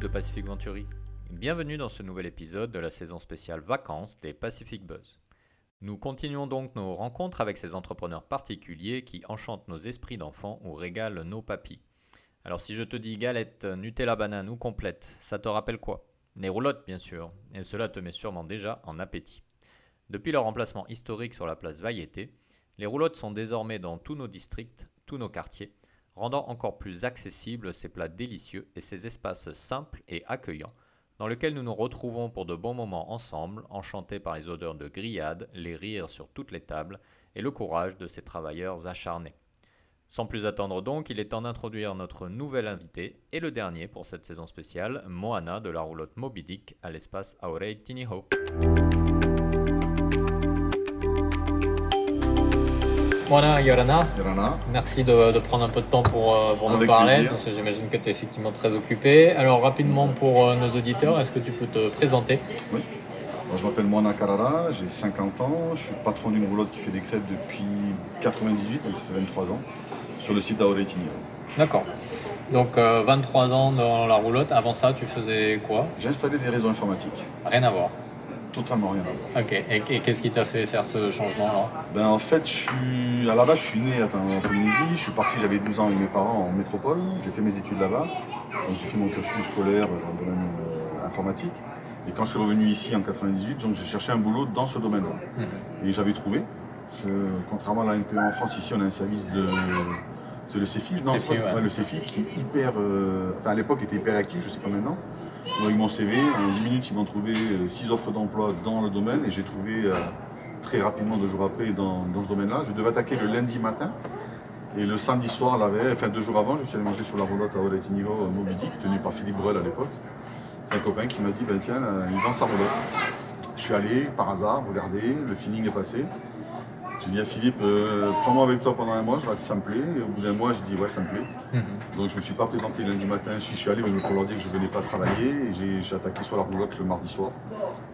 de Pacific Venturi. Bienvenue dans ce nouvel épisode de la saison spéciale vacances des Pacific Buzz. Nous continuons donc nos rencontres avec ces entrepreneurs particuliers qui enchantent nos esprits d'enfants ou régalent nos papis. Alors si je te dis galette, Nutella banane ou complète, ça te rappelle quoi? Les roulottes bien sûr, et cela te met sûrement déjà en appétit. Depuis leur emplacement historique sur la place Vailleté, les roulottes sont désormais dans tous nos districts, tous nos quartiers, rendant encore plus accessibles ces plats délicieux et ces espaces simples et accueillants dans lesquels nous nous retrouvons pour de bons moments ensemble, enchantés par les odeurs de grillades, les rires sur toutes les tables et le courage de ces travailleurs acharnés. Sans plus attendre donc, il est temps d'introduire notre nouvel invité et le dernier pour cette saison spéciale, Moana de la roulotte Moby Dick à l'espace Aurei Tiniho. Moana Yorana, Yorana. merci de, de prendre un peu de temps pour, euh, pour nous parler, plaisir. parce que j'imagine que tu es effectivement très occupé. Alors rapidement pour euh, nos auditeurs, est-ce que tu peux te présenter? Oui. Alors, je m'appelle Moana Carrara, j'ai 50 ans, je suis patron d'une roulotte qui fait des crêpes depuis 98, donc ça fait 23 ans, sur le site d'Auretini. D'accord. Donc euh, 23 ans dans la roulotte, avant ça tu faisais quoi? J'ai installé des réseaux informatiques, Rien à voir. Totalement rien à voir. Ok, et, et qu'est-ce qui t'a fait faire ce changement là Ben, en fait, je suis, à la base, je suis né en Polynésie, je suis parti, j'avais 12 ans avec mes parents en métropole, j'ai fait mes études là-bas, donc j'ai fait mon cursus scolaire dans le domaine euh, informatique. Et quand je suis revenu ici en 98, donc j'ai cherché un boulot dans ce domaine-là. Et j'avais trouvé. contrairement à la NPE en France, ici on a un service de. C'est le CEFI, non, pas- ouais. ouais, le CEFI qui est hyper. euh, Enfin, à l'époque était hyper actif, je sais pas maintenant. Avec mon CV, en 10 minutes, ils m'ont trouvé 6 offres d'emploi dans le domaine et j'ai trouvé euh, très rapidement, deux jours après, dans, dans ce domaine-là. Je devais attaquer le lundi matin. Et le samedi soir, enfin deux jours avant, je suis allé manger sur la roulotte à Oletiniho Moby Dick, tenu par Philippe Brel à l'époque. C'est un copain qui m'a dit, ben tiens, euh, il vend sa roulotte. Je suis allé par hasard, regarder, le feeling est passé. J'ai dit à Philippe, euh, prends-moi avec toi pendant un mois, je vais ça me plaît. Et au bout d'un mois, j'ai dit, ouais, ça me plaît. Donc je ne me suis pas présenté lundi matin, je suis, je suis allé mais pour leur dire que je ne venais pas travailler. Et j'ai, attaqué sur la roulotte le mardi soir.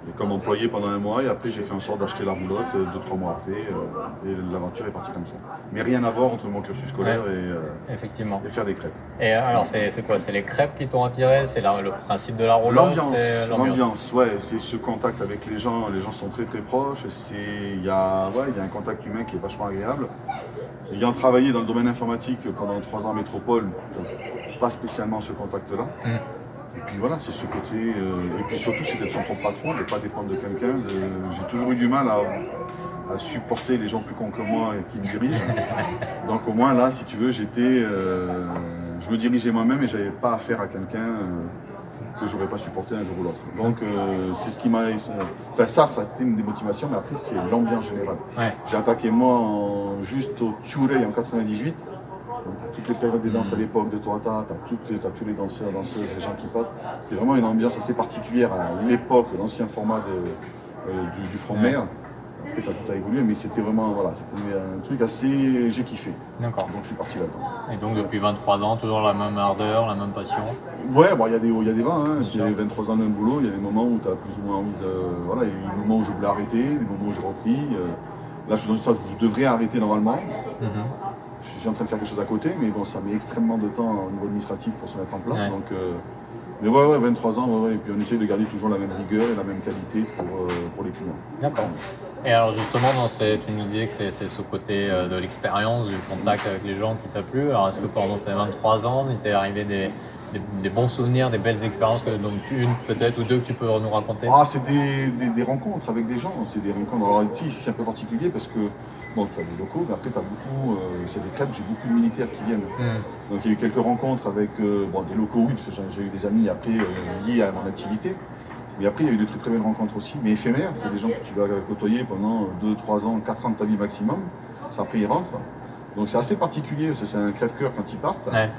Et comme employé pendant un mois, et après j'ai fait en sorte d'acheter la roulotte euh, deux, trois mois après. euh, et l'aventure est partie comme ça. Mais rien à voir entre mon cursus scolaire Ouais. et, euh, Effectivement. et faire des crêpes. Et alors c'est quoi? C'est les crêpes qui t'ont attiré? C'est le principe de la roulotte? L'ambiance, l'ambiance, ouais, c'est ce contact avec les gens, les gens sont très très proches, il y a, ouais, il y a un contact humain qui est vachement agréable. Ayant travaillé dans le domaine informatique pendant trois ans en métropole, pas spécialement ce contact-là. Mm. Et puis voilà, c'est ce côté, euh, et puis surtout c'est d'être son propre patron, de ne pas dépendre de quelqu'un. de- J'ai toujours eu du mal à, à supporter les gens plus cons que moi et qui me dirigent. Donc au moins là, si tu veux, j'étais, euh, je me dirigeais moi-même et j'avais pas affaire à quelqu'un. euh, que j'aurais pas supporté un jour ou l'autre. Donc euh, c'est ce qui m'a... Enfin ça, ça a été une des motivations, mais après c'est l'ambiance générale. Ouais. J'ai attaqué moi en- juste au Turei en 98. Donc t'as toutes les périodes des danses à l'époque de Toata, t'as t'as tous les danseurs, danseuses, les gens qui passent. C'était vraiment une ambiance assez particulière à l'époque, l'ancien format de- euh, du, du front mer. Après ça tout a évolué, mais c'était vraiment, voilà, c'était un truc assez... J'ai kiffé. D'accord. Donc je suis parti là-dedans. Et donc depuis 23 ans, toujours la même ardeur, la même passion? Ouais, bon, il y a des hauts, il y a des bas. Hein. C'est sûr. 23 ans d'un boulot, il y a des moments où tu as plus ou moins envie de. Voilà, il y a eu des moments où je voulais arrêter, des moments où j'ai repris. euh. Là, je suis dans une phase où je devrais arrêter normalement. Je suis en train de faire quelque chose à côté, mais bon, ça met extrêmement de temps au niveau administratif pour se mettre en place. Ouais. Donc, euh, mais ouais, ouais, 23 ans, ouais, ouais, et puis on essaye de garder toujours la même rigueur et la même qualité pour, euh, pour les clients. D'accord. Et alors justement, dans ces- tu nous disais que c'est ce côté euh, de l'expérience, du contact avec les gens qui t'a plu. Alors est-ce que pendant ces 23 ans, il t'est arrivé des, des, des bons souvenirs, des belles expériences, donc une peut-être ou deux que tu peux nous raconter? Ah, c'est des, des- des rencontres avec des gens, c'est des rencontres. Alors ici, c'est un peu particulier parce que, bon, tu as des locaux, mais après, tu as beaucoup, euh, c'est des crêpes, j'ai beaucoup de militaires qui viennent. Hmm. Donc il y a eu quelques rencontres avec euh, bon, des locaux, oui, parce que j'ai- j'ai eu des amis après euh, liés à mon activité. Mais après, il y a eu de très très belles rencontres aussi, mais éphémères. C'est des gens que tu vas côtoyer pendant 2, 3 ans, 4 ans de ta vie maximum. Ça, après, ils rentrent. Donc c'est assez particulier, parce que c'est un crève-cœur quand ils partent. Ouais, ouais.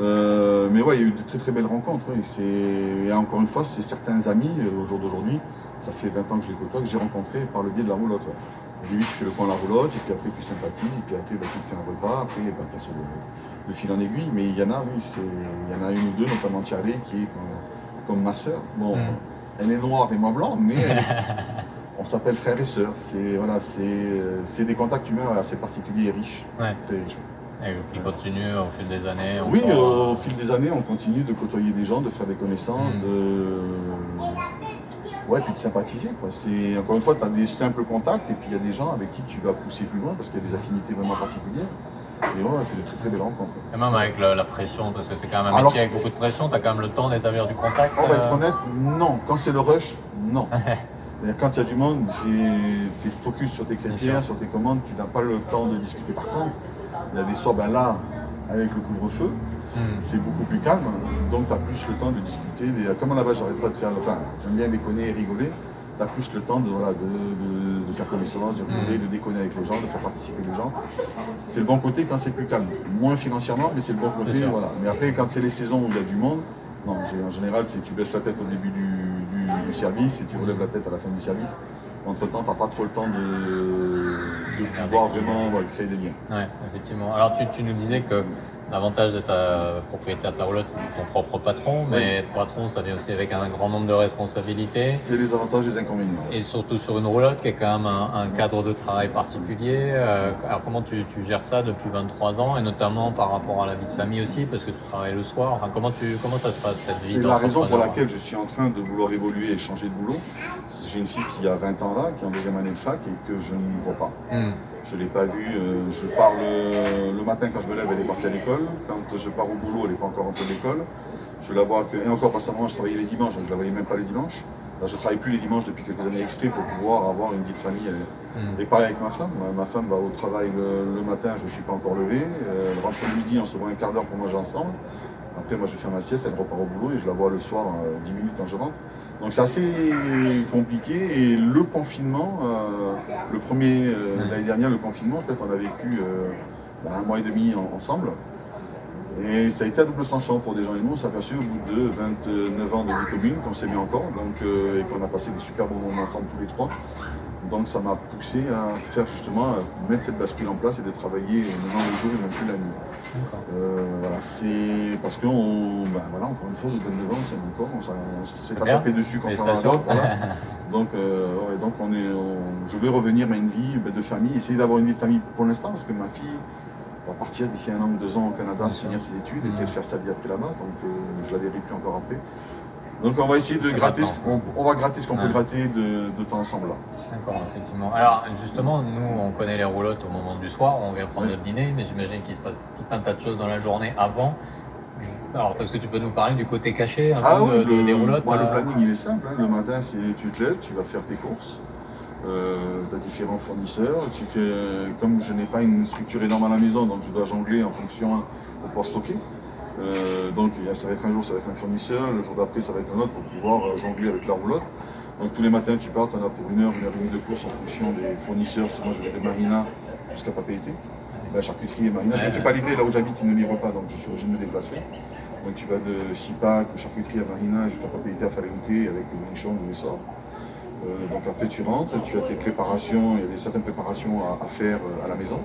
Euh, mais ouais, il y a eu de très très belles rencontres. Et encore une fois, c'est certains amis, euh, au jour d'aujourd'hui, ça fait 20 ans que je les côtoie, que j'ai rencontrés par le biais de la roulotte. ouais. Au début, tu fais le coin à la roulotte, et puis après, tu sympathises, et puis après, bah, tu te fais un repas, après, bah, tu sur le, le fil en aiguille. Mais il y en a, oui, il y en a une ou deux, notamment Thierry, qui est comme, comme ma sœur. Bon, Mm. Elle est noire et moi blanc, mais on s'appelle frère et sœur. C'est voilà, c'est, des contacts humains assez particuliers et riches. Ouais. Très riches. Et qui continue au fil des années Oui, au fil des années, on continue de côtoyer des gens, de faire des connaissances, mm. de. Ouais, puis de sympathiser. C'est, encore une fois, tu as des simples contacts et puis il y a des gens avec qui tu vas pousser plus loin parce qu'il y a des affinités vraiment particulières. Et ouais, on fait de très très belles rencontres. Et même avec la, pression, parce que c'est quand même un métier avec beaucoup de pression, tu as quand même le temps d'établir du contact On va être euh honnête, non. Quand c'est le rush, non. quand il y a du monde, tu es focus sur tes critères, sur tes commandes, tu n'as pas le temps de discuter. Par contre, il y a des soirs, ben là, avec le couvre-feu, hmm. c'est beaucoup plus calme, donc tu as plus le temps de discuter. Comme là-bas, j'arrête pas de faire, enfin, j'aime bien déconner et rigoler, tu as plus le temps de, de, faire connaissance, de hmm. de déconner avec les gens, de faire participer les gens. C'est le bon côté quand c'est plus calme. Moins financièrement, mais c'est le bon côté. Voilà. Mais après, quand c'est les saisons où il y a du monde, non, en général, c'est tu baisses la tête au début du, service et tu relèves la tête à la fin du service. Entre-temps, tu n'as pas trop le temps de, pouvoir vraiment créer des liens. Oui, effectivement. Alors, tu nous disais que L'avantage de ta propriétaire de ta roulotte, c'est ton propre patron, mais patron, ça vient aussi avec un grand nombre de responsabilités. C'est les avantages et les inconvénients. Et surtout sur une roulotte qui est quand même un, cadre de travail particulier. Euh, alors comment tu, gères ça depuis 23 ans, et notamment par rapport à la vie de famille aussi, parce que tu travailles le soir. comment, tu, comment ça se passe cette vie C'est la raison pour laquelle je suis en train de vouloir évoluer et changer de boulot. J'ai une fille qui a 20 ans là, qui est en deuxième année de fac et que je ne vois pas. Hmm. Je ne l'ai pas vue. Euh, je pars le, matin quand je me lève, elle est partie à l'école. Quand je pars au boulot, elle n'est pas encore rentrée de l'école. Je la vois que, et encore récemment, je travaillais les dimanches, je ne la voyais même pas les dimanches. Là, je ne travaille plus les dimanches depuis quelques années exprès pour pouvoir avoir une vie de famille. Hmm. Et pareil avec ma femme. Ma femme va au travail le, matin, je ne suis pas encore levé. Elle rentre le midi, on se voit un quart d'heure pour manger ensemble. Après, moi, je vais faire ma sieste, elle repart au boulot et je la vois le soir, 10 euh, minutes quand je rentre. Donc c'est assez compliqué et le confinement, euh, le premier, euh, l'année dernière, le confinement, en fait, on a vécu euh, bah, un mois et demi ensemble. Et ça a été à double tranchant pour des gens et nous, on s'est aperçu au bout de 29 ans de vie commune qu'on s'est mis encore donc, et qu'on a passé des super bons moments ensemble tous les trois. Donc ça m'a poussé à faire justement, à mettre cette bascule en place et de travailler maintenant le jour et même plus la nuit. Euh, voilà, c'est parce que ben voilà, encore une fois, vous donne devant, c'est encore, on, s'est pas tapé dessus quand on a d'autres. donc, euh, donc on est, je vais revenir à une vie ben, de famille, essayer d'avoir une vie de famille pour l'instant, parce que ma fille va partir d'ici un an ou deux ans au Canada, finir ses études et qu'elle faire sa vie après là-bas, donc euh, je la verrai plus encore après. Donc on va essayer de gratter, ce, on, va gratter ce qu'on peut gratter de, de, temps ensemble là. D'accord, effectivement. Alors justement, nous on connaît les roulottes au moment du soir, on vient prendre le dîner, mais j'imagine qu'il se passe tout un tas de choses dans la journée avant. Alors parce que tu peux nous parler du côté caché un ah peu des roulottes Le euh, planning il est simple, hein. le matin c'est tu te lèves, tu vas faire tes courses. Euh, tu as différents fournisseurs. Tu fais, comme je n'ai pas une structure énorme à la maison, donc je dois jongler en fonction pour pouvoir stocker. Euh, donc ça va être un jour, ça va être un fournisseur, le jour d'après, ça va être un autre pour pouvoir euh, jongler avec la roulotte. Donc tous les matins, tu pars, tu en as pour une heure, une heure et demie de course en fonction des fournisseurs. Moi, je vais de Marina jusqu'à Papeete. La charcuterie et Marina. Je ne fais pas livrer là où j'habite, ils ne livrent pas, donc je suis obligé de me déplacer. Donc tu vas de Sipac, charcuterie à Marina, jusqu'à Papeete à goûter avec le ou les sorts. Euh, donc après tu rentres, tu as tes préparations, il y a certaines préparations à faire à la maison.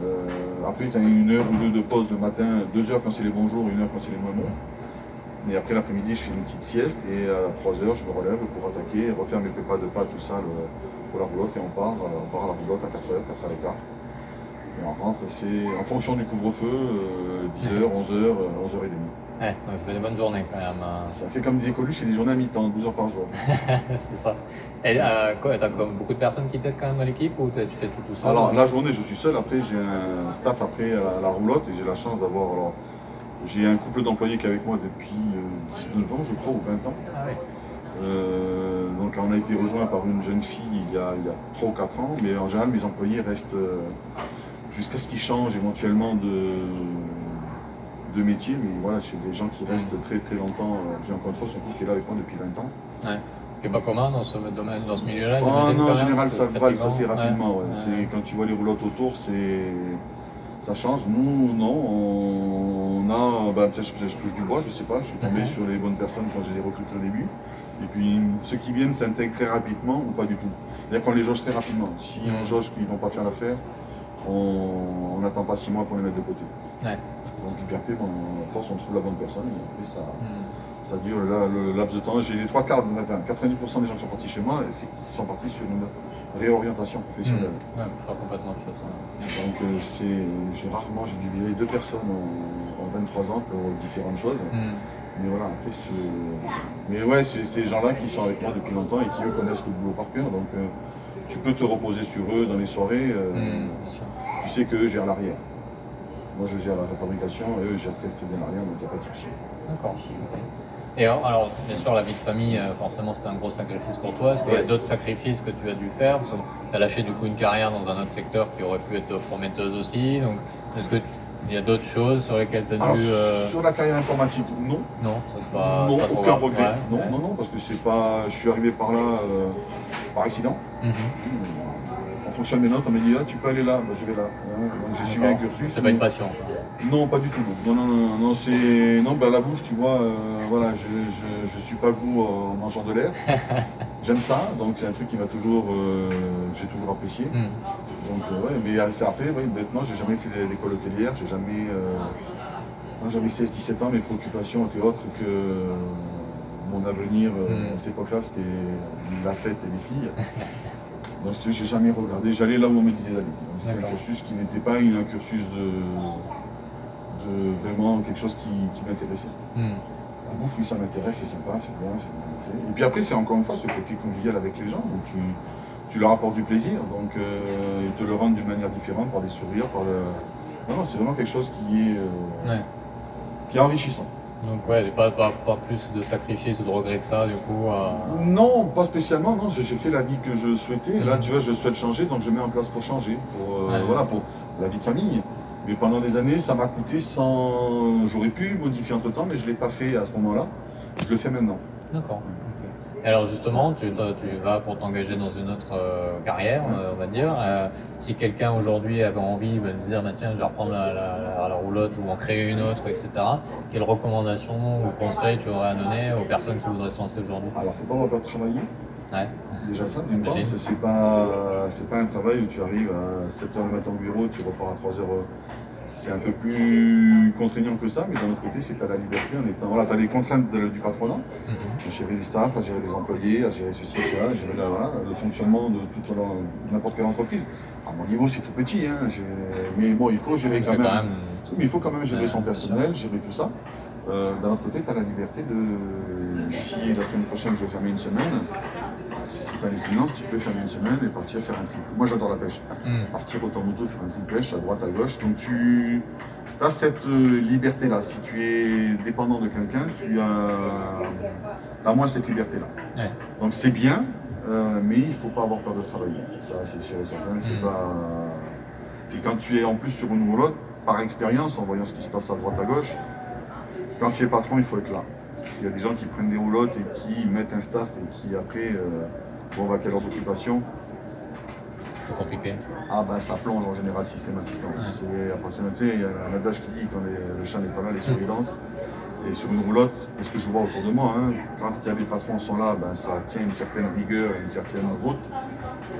Euh, après, tu as une heure ou deux de pause le matin, deux heures quand c'est les bons jours, une heure quand c'est les moins bons. Et après l'après-midi, je fais une petite sieste et à 3 heures, je me relève pour attaquer, refaire mes prépas de pâtes, tout ça pour la roulotte et on part, on part à la roulotte à 4 heures, 4 h 15 Et on rentre, c'est en fonction du couvre-feu, 10h, 11h, 11h30. Ouais, donc ça fait une bonne journée quand même. Euh. Ça fait comme disait Coluche, c'est des journées à mi-temps, 12 heures par jour. c'est ça. Et euh, quoi, t'as comme beaucoup de personnes qui t'aident quand même dans l'équipe ou tu fais tout tout seul? Alors la journée je suis seul, après j'ai un staff après à la, roulotte et j'ai la chance d'avoir. j'ai un couple d'employés qui est avec moi depuis 19 euh, ans je crois ou 20 ans. Ah oui. Euh, donc on a été rejoint par une jeune fille il y, a, il y a 3 ou 4 ans, mais en général mes employés restent jusqu'à ce qu'ils changent éventuellement de de métier, mais voilà, c'est des gens qui restent très très longtemps. J'ai encore une fois son qui est là avec moi depuis 20 ans. Ouais. Ce qui n'est pas commun dans ce domaine, dans ce milieu-là. Oh, non, en général, ça valse assez rapidement. Ouais. Quand tu vois les roulottes autour, ça change. Nous, non, on, a, bah, je, touche du bois, je sais pas, je suis tombé sur les bonnes personnes quand je les ai recrutées au début. Et puis ceux qui viennent s'intègrent très rapidement ou pas du tout. C'est-à-dire qu'on les jauge très rapidement. Si on jauge qu'ils ne vont pas faire l'affaire, on n'attend pas six mois pour les mettre de côté. Donc bon, à force, on trouve la bonne personne et après ça, hmm. ça dure là, le laps de temps. J'ai les trois quarts, enfin, 90% des gens qui sont partis chez moi, c'est qu'ils sont partis sur une, réorientation professionnelle. Mmh. Ouais, pour faire complètement autre chose. Donc euh, c'est, j'ai rarement, j'ai dû virer deux personnes en, en 23 ans pour différentes choses. Mmh. Mais voilà, après c'est... Mais ouais, c'est ces gens-là qui sont avec moi depuis longtemps et qui eux connaissent le boulot par cœur. Donc euh, tu peux te reposer sur eux dans les soirées. euh, bien sûr. Tu sais qu'eux gèrent l'arrière. Moi je gère la fabrication et eux gèrent très bien l'arrière, donc il n'y a pas de souci. D'accord. Et alors, bien sûr, la vie de famille, euh, forcément, c'était un gros sacrifice pour toi. Est-ce qu'il y a d'autres sacrifices que tu as dû faire? Tu as lâché du coup une carrière dans un autre secteur qui aurait pu être prometteuse aussi. Donc, est-ce qu'il y a d'autres choses sur lesquelles tu as Alors dû. euh, sur la carrière informatique, non. Non, ça pas, non, pas trop aucun regret. Ouais, non, ouais. non, non, parce que c'est pas. Je suis arrivé par là euh, par accident. Mhm. En fonction de mes notes, on m'a dit ah, tu peux aller là, bah, je vais là. Hein, Donc j'ai suivi un cursus. C'est pas une passion. Non, pas du tout. Non, non, non, non, non, c'est. Non, bah la bouffe, tu vois, euh, voilà, je, je, je suis pas goût en mangeant de l'air. J'aime ça, donc c'est un truc qui m'a toujours. euh, que j'ai toujours apprécié. Mhm. Donc euh, ouais, mais euh, après, ouais, bêtement, j'ai jamais fait l'école hôtelière, j'ai jamais. Euh, j'avais 16-17 ans, mes préoccupations étaient autres que euh, mon avenir euh, Mm. à cette époque-là, c'était la fête et les filles. Donc c'est- j'ai jamais regardé, j'allais là où on me disait d'aller. Donc, C'était un cursus qui n'était pas un cursus de, de vraiment quelque chose qui, qui m'intéressait. Mhm. La bouffe, oui, ça m'intéresse, c'est sympa, c'est bien. c'est bien. Et puis après, c'est encore une fois ce côté convivial avec les gens, où tu, tu leur apportes du plaisir, donc euh, ils te le rendent d'une manière différente, par des sourires, par le... Non, non, c'est vraiment quelque chose qui est, euh, Ouais. qui est enrichissant. Donc, ouais, pas, pas, pas plus de sacrifices ou de regrets que ça, du coup. euh, Non, pas spécialement, non, j'ai fait la vie que je souhaitais. Là, Mhm. tu vois, je souhaite changer, donc je mets en place pour changer, pour, euh, Ouais. voilà, pour la vie de famille. Mais pendant des années, ça m'a coûté sans... J'aurais pu modifier entre-temps, mais je ne l'ai pas fait à ce moment-là. Je le fais maintenant. D'accord. Alors justement, tu, vas pour t'engager dans une autre euh, carrière, euh, on va dire. Euh, si quelqu'un aujourd'hui avait envie bah, de se dire, bah, tiens, je vais reprendre la, la- la- la roulotte ou en créer une autre, etc. Quelles recommandations ou conseils tu aurais à donner aux personnes qui voudraient se lancer aujourd'hui? Alors, faut pas avoir peur de travailler. Ouais. Déjà ça, d'une part, c'est c'est pas, c'est pas un travail où tu arrives à 7h le matin au bureau, tu repars à 3h. C'est un peu plus contraignant que ça, mais d'un autre côté, c'est que tu as la liberté en étant. Voilà, tu as les contraintes de- du patronat, Mhm. à gérer les staffs, à gérer les employés, à gérer ceci, cela, à gérer la- voilà, le fonctionnement de toute n'importe quelle entreprise. À mon niveau, c'est tout petit, hein, mais bon, il faut gérer quand même. quand même- Oui, mais il faut quand même gérer son personnel, gérer tout ça. Euh, D'un autre côté, tu as la liberté de. Si la semaine prochaine je veux fermer une semaine, les finances, tu peux fermer une semaine et partir faire un tri. Moi j'adore la pêche. Mhm. Partir autant moto, faire un tri de pêche à droite, à gauche. Donc tu as cette euh, liberté-là. Si tu es dépendant de quelqu'un, tu as, as moins cette liberté-là. Ouais. Donc c'est bien, euh, mais il ne faut pas avoir peur de travailler. Ça, c'est sûr et certain. C'est Mhm. pas... Et quand tu es en plus sur une roulotte, par expérience, en voyant ce qui se passe à droite, à gauche, quand tu es patron, il faut être là. Parce qu'il y a des gens qui prennent des roulottes et qui mettent un staff et qui après euh, vont vaquer à leurs occupations. C'est compliqué. Ah ben ça plonge en général systématiquement. C'est après, tu sais, il y a un adage qui dit quand les- le chat n'est pas là, les souris dansent. Et sur une roulotte, parce que je vois autour de moi, hein, quand il y a les patrons sont là, ben, ça tient une certaine rigueur, une certaine route.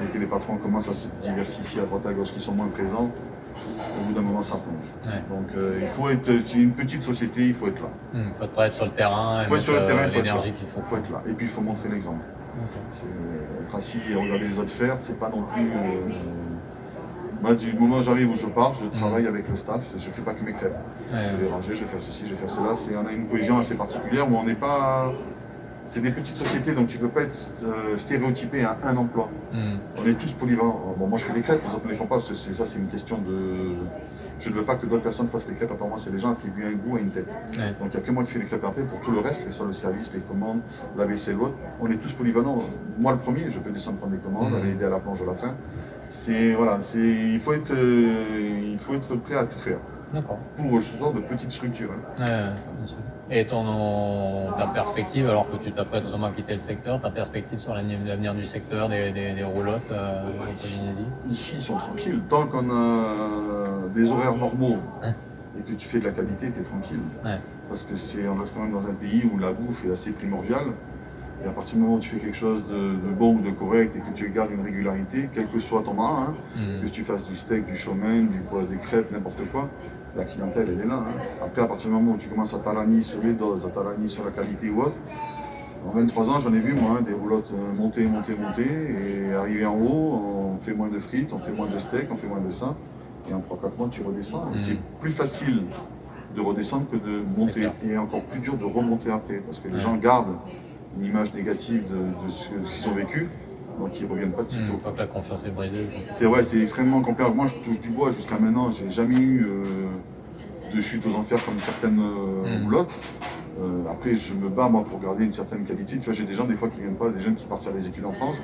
Et que les patrons commencent à se diversifier à droite à gauche, qui sont moins présents, au bout d'un moment ça plonge. Ouais. Donc euh, il faut être, c'est une petite société, il faut être là. Il faut être prêt à être sur le terrain et Il faut être sur le euh, terrain, l'énergie qu'il faut. Il faut être là. Et puis il faut montrer l'exemple. Être assis et regarder les autres faire, c'est pas non plus. euh, Moi, du moment où j'arrive où je pars, je travaille avec le staff, je fais pas que mes crêpes. Ouais, Je vais ranger, je vais faire ceci, je vais faire cela. On a une cohésion assez particulière où on n'est pas. C'est des petites sociétés, donc tu ne peux pas être euh, stéréotypé à un emploi. Mhm. On est tous polyvalents. Bon, moi je fais les crêpes, les autres ne les font pas. parce que ça, c'est une question de. Je ne veux pas que d'autres personnes fassent les crêpes. Apparemment, c'est les gens attribuent un goût à une tête. Donc il n'y a que moi qui fais les crêpes après. Pour tout le reste, que ce soit le service, les commandes, la vaisselle, l'autre, on est tous polyvalents. Moi le premier, je peux descendre prendre des commandes, Mhm. aller aider à la planche à la fin. C'est voilà, c'est il faut être euh, il faut être prêt à tout faire D'accord. pour ce genre de petite structure. hein. Ouais. Et ton, ta perspective, alors que tu t'apprêtes sûrement à quitter le secteur, ta perspective sur l'avenir du secteur des, des, des roulottes euh, en Polynésie Ici, ils sont tranquilles. Tant qu'on a des horaires normaux et que tu fais de la qualité, tu es tranquille. Ouais. Parce que c'est on reste quand même dans un pays où la bouffe est assez primordiale. Et à partir du moment où tu fais quelque chose de, de bon ou de correct et que tu gardes une régularité, quel que soit ton marin, hein, Mhm. que tu fasses du steak, du chomen, du, des crêpes, n'importe quoi, la clientèle, elle est là. hein. Après, à partir du moment où tu commences à t'aligner sur les doses, à t'aligner sur la qualité ou autre, En 23 ans, j'en ai vu, moi, hein, des roulottes euh, monter, monter, monter, et arriver en haut, on fait moins de frites, on fait moins de steak, on fait moins de ça, et en 3-4 mois, tu redescends. C'est plus facile de redescendre que de monter, et encore plus dur de remonter après, parce que les Ouais. gens gardent une image négative de, de ce qu'ils ont vécu, donc ils ne reviennent pas de sitôt. Que la confiance est brisée. C'est vrai, c'est extrêmement compliqué. Moi, je touche du bois jusqu'à maintenant. J'ai jamais eu euh, de chute aux enfers comme certaines euh, Mm. roulottes. Euh, après, je me bats moi pour garder une certaine qualité. Tu vois, j'ai des gens des fois qui viennent pas, des jeunes qui partent faire des études en France,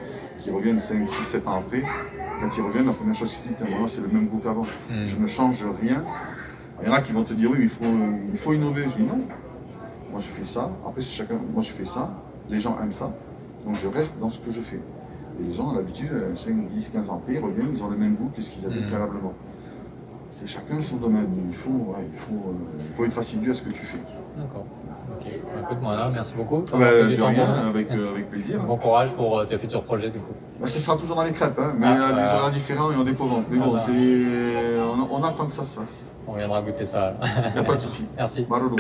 qui reviennent 5, 6, 7 ans après. Quand ils reviennent, la première chose qu'ils disent, c'est le même goût qu'avant. Mm. Je ne change rien. Il y en a qui vont te dire oui, il faut, il faut innover. Je dis non. Moi, je fais ça. Après, c'est chacun. Moi, je fais ça. Les gens aiment ça. Donc, je reste dans ce que je fais. Et les gens, à l'habitude, euh, 5, 10, 15 ans après, ils reviennent, ils ont le même goût que ce qu'ils avaient Mhm. préalablement. C'est chacun son domaine. Il faut, ouais, il, faut, euh, il faut être assidu à ce que tu fais. D'accord. Ok. Bah, Écoute, Moana, merci beaucoup. Ah bah, de rien, avec, euh, avec plaisir. Bon courage pour euh, tes futurs projets du coup. Bah, ce sera toujours dans les crêpes, hein, mais Ah, à des bah. horaires différents et en découvrant. Mais Ah bon, bah. c'est, on, on attend que ça se fasse. On viendra goûter ça. Il n'y a pas de souci. merci. Marolo.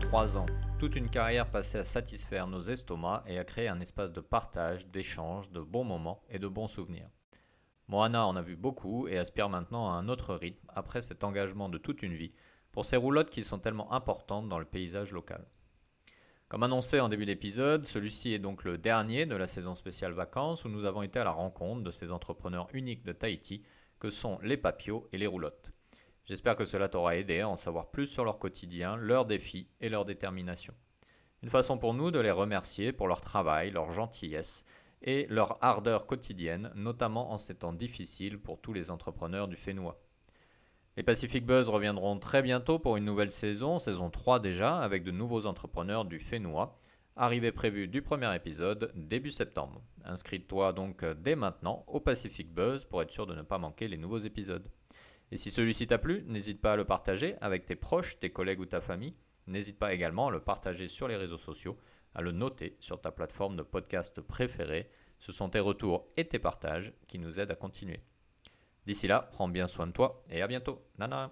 23 ans. Toute une carrière passée à satisfaire nos estomacs et à créer un espace de partage, d'échange, de bons moments et de bons souvenirs. Moana en a vu beaucoup et aspire maintenant à un autre rythme après cet engagement de toute une vie pour ces roulottes qui sont tellement importantes dans le paysage local. Comme annoncé en début d'épisode, celui-ci est donc le dernier de la saison spéciale vacances où nous avons été à la rencontre de ces entrepreneurs uniques de Tahiti que sont les papios et les roulottes. J'espère que cela t'aura aidé à en savoir plus sur leur quotidien, leurs défis et leur détermination. Une façon pour nous de les remercier pour leur travail, leur gentillesse et leur ardeur quotidienne, notamment en ces temps difficiles pour tous les entrepreneurs du Fénois. Les Pacific Buzz reviendront très bientôt pour une nouvelle saison, saison 3 déjà, avec de nouveaux entrepreneurs du Fénois. Arrivée prévue du premier épisode début septembre. Inscris-toi donc dès maintenant au Pacific Buzz pour être sûr de ne pas manquer les nouveaux épisodes. Et si celui-ci t'a plu, n'hésite pas à le partager avec tes proches, tes collègues ou ta famille. N'hésite pas également à le partager sur les réseaux sociaux, à le noter sur ta plateforme de podcast préférée. Ce sont tes retours et tes partages qui nous aident à continuer. D'ici là, prends bien soin de toi et à bientôt. Nana